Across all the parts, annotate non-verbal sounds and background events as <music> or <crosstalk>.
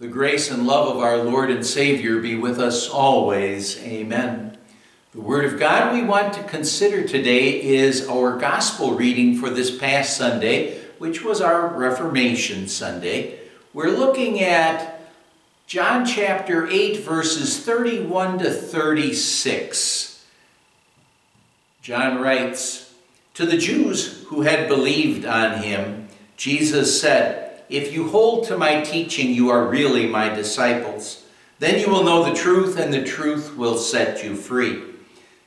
The grace and love of our Lord and Savior be with us always. Amen. The Word of God we want to consider today is our gospel reading for this past Sunday, which was our Reformation Sunday. We're looking at John chapter 8, verses 31 to 36. John writes To the Jews who had believed on him, Jesus said, if you hold to my teaching, you are really my disciples. Then you will know the truth, and the truth will set you free.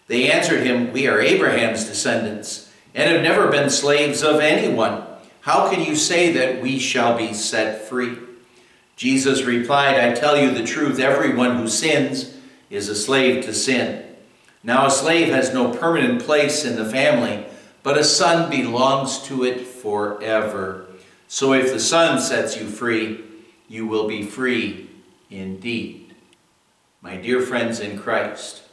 They answered him, We are Abraham's descendants, and have never been slaves of anyone. How can you say that we shall be set free? Jesus replied, I tell you the truth, everyone who sins is a slave to sin. Now a slave has no permanent place in the family, but a son belongs to it forever. So if the Son sets you free, you will be free indeed. My dear friends in Christ,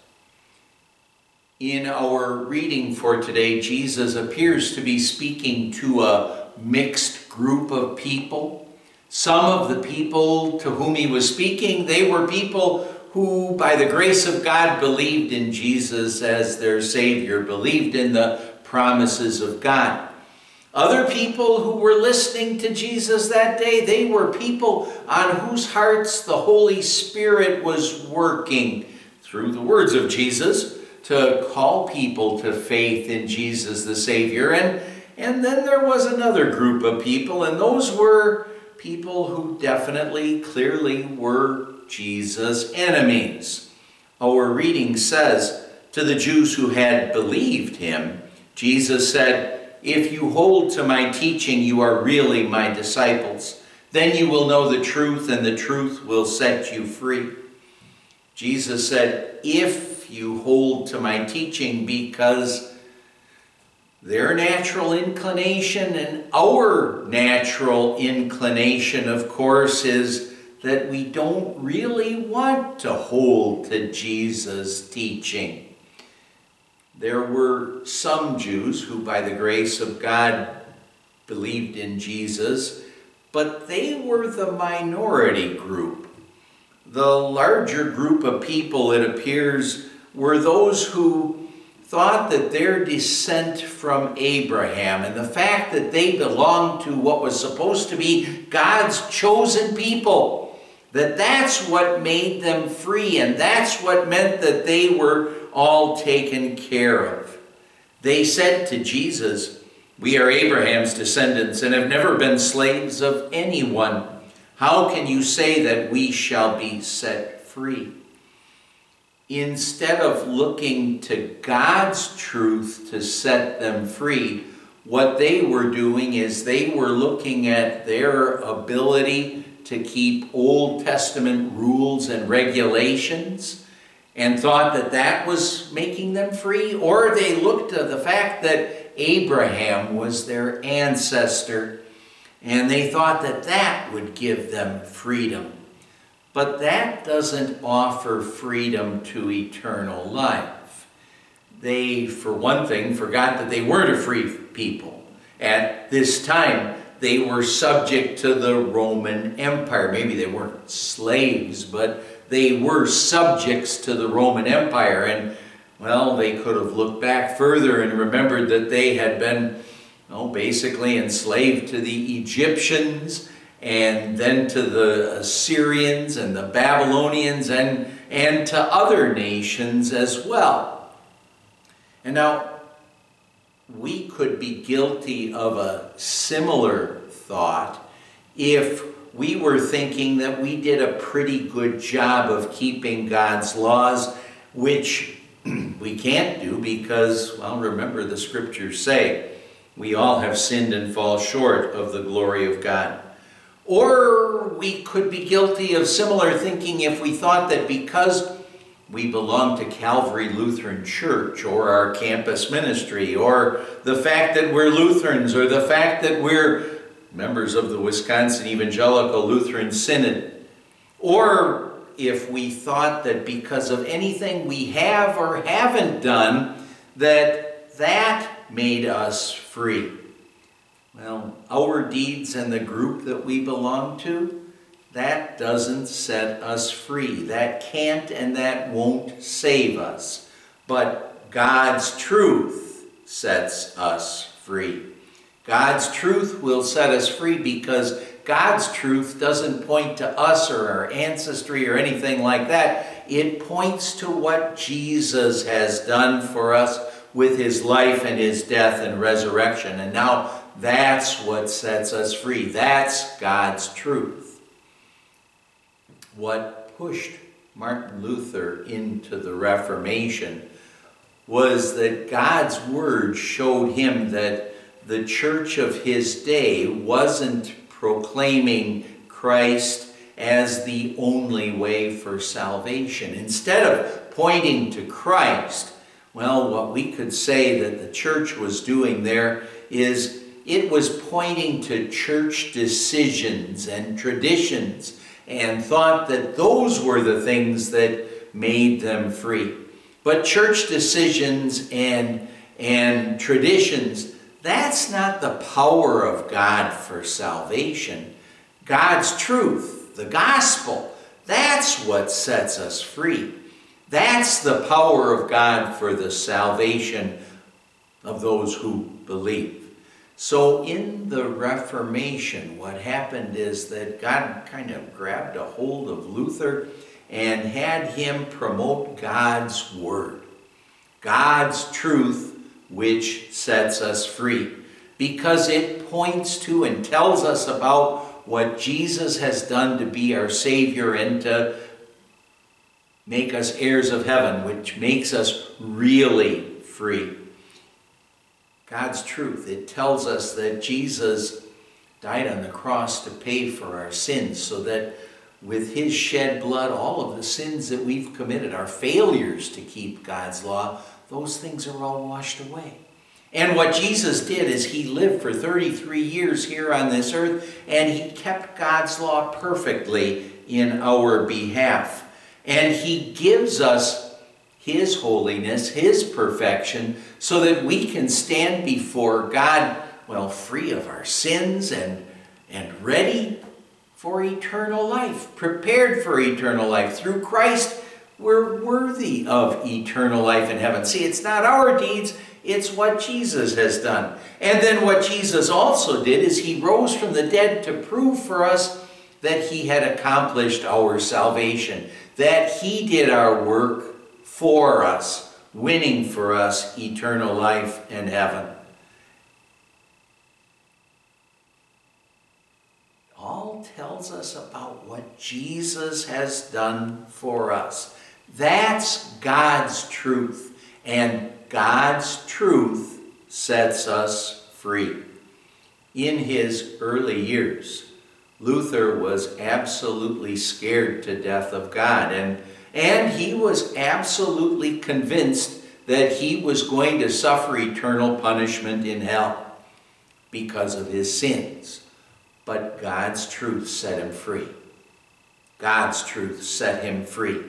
in our reading for today, Jesus appears to be speaking to a mixed group of people. Some of the people to whom he was speaking, they were people who, by the grace of God, believed in Jesus as their Savior, believed in the promises of God. Other people who were listening to Jesus that day, they were people on whose hearts the Holy Spirit was working through the words of Jesus to call people to faith in Jesus the Savior. And, and then there was another group of people, and those were people who definitely, clearly were Jesus' enemies. Our reading says, To the Jews who had believed him, Jesus said, if you hold to my teaching, you are really my disciples. Then you will know the truth, and the truth will set you free. Jesus said, If you hold to my teaching, because their natural inclination and our natural inclination, of course, is that we don't really want to hold to Jesus' teaching. There were some Jews who, by the grace of God, believed in Jesus, but they were the minority group. The larger group of people, it appears, were those who thought that their descent from Abraham and the fact that they belonged to what was supposed to be God's chosen people, that that's what made them free and that's what meant that they were all taken care of. They said to Jesus, We are Abraham's descendants and have never been slaves of anyone. How can you say that we shall be set free? Instead of looking to God's truth to set them free, what they were doing is they were looking at their ability to keep Old Testament rules and regulations and thought that that was making them free, or they looked at the fact that Abraham was their ancestor and they thought that that would give them freedom. But that doesn't offer freedom to eternal life. They, for one thing, forgot that they weren't a free people. At this time, they were subject to the Roman Empire. Maybe they weren't slaves, but they were subjects to the Roman Empire. And, well, they could have looked back further and remembered that they had been, well, basically enslaved to the Egyptians and then to the Assyrians and the Babylonians and, and to other nations as well. And now, we could be guilty of a similar thought if we were thinking that we did a pretty good job of keeping God's laws, which <clears throat> we can't do because, well, remember the scriptures say, we all have sinned and fall short of the glory of God. Or we could be guilty of similar thinking if we thought that because we belong to Calvary Lutheran Church or our campus ministry, or the fact that we're Lutherans, or the fact that we're members of the Wisconsin Evangelical Lutheran Synod, or if we thought that because of anything we have or haven't done, that that made us free. Well, our deeds and the group that we belong to, that doesn't set us free. That can't and that won't save us. But God's truth sets us free. God's truth will set us free because God's truth doesn't point to us or our ancestry or anything like that. It points to what Jesus has done for us with his life and his death and resurrection. And now that's what sets us free. That's God's truth. What pushed Martin Luther into the Reformation was that God's word showed him that the church of his day wasn't proclaiming Christ as the only way for salvation. Instead of pointing to Christ, well, what we could say that the church was doing there is it was pointing to church decisions and traditions and thought that those were the things that made them free. But church decisions and, and traditions, that's not the power of God for salvation. God's truth, the gospel, that's what sets us free. That's the power of God for the salvation of those who believe. So, in the Reformation, what happened is that God kind of grabbed a hold of Luther and had him promote God's Word, God's truth, which sets us free, because it points to and tells us about what Jesus has done to be our Savior and to make us heirs of heaven, which makes us really free. God's truth. It tells us that Jesus died on the cross to pay for our sins so that with his shed blood, all of the sins that we've committed, our failures to keep God's law, those things are all washed away. And what Jesus did is he lived for 33 years here on this earth and he kept God's law perfectly in our behalf. And he gives us his holiness, His perfection, so that we can stand before God, well, free of our sins and, and ready for eternal life, prepared for eternal life. Through Christ, we're worthy of eternal life in heaven. See, it's not our deeds, it's what Jesus has done. And then what Jesus also did is he rose from the dead to prove for us that he had accomplished our salvation, that he did our work for us, winning for us eternal life in heaven. All tells us about what Jesus has done for us. That's God's truth, and God's truth sets us free. In his early years, Luther was absolutely scared to death of God, and and he was absolutely convinced that he was going to suffer eternal punishment in hell because of his sins. But God's truth set him free. God's truth set him free.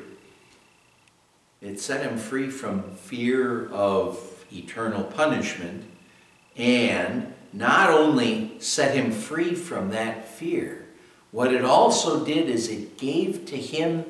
It set him free from fear of eternal punishment and not only set him free from that fear, what it also did is it gave to him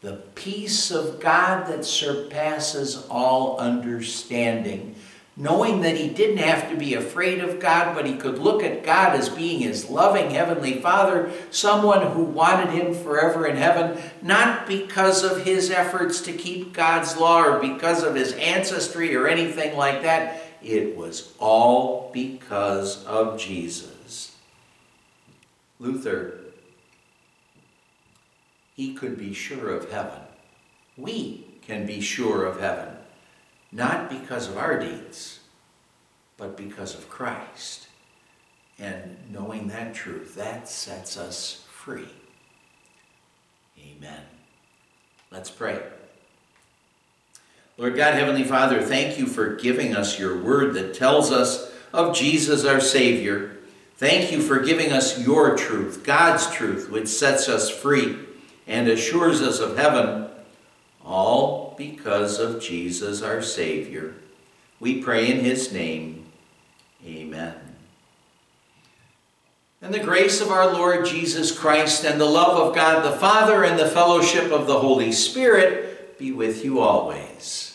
the peace of God that surpasses all understanding. Knowing that he didn't have to be afraid of God, but he could look at God as being his loving Heavenly Father, someone who wanted him forever in heaven, not because of his efforts to keep God's law or because of his ancestry or anything like that. It was all because of Jesus. Luther he could be sure of heaven. We can be sure of heaven, not because of our deeds, but because of Christ. And knowing that truth, that sets us free. Amen. Let's pray. Lord God, Heavenly Father, thank you for giving us your word that tells us of Jesus our Savior. Thank you for giving us your truth, God's truth, which sets us free and assures us of heaven, all because of Jesus our Savior. We pray in his name. Amen. And the grace of our Lord Jesus Christ and the love of God the Father and the fellowship of the Holy Spirit be with you always.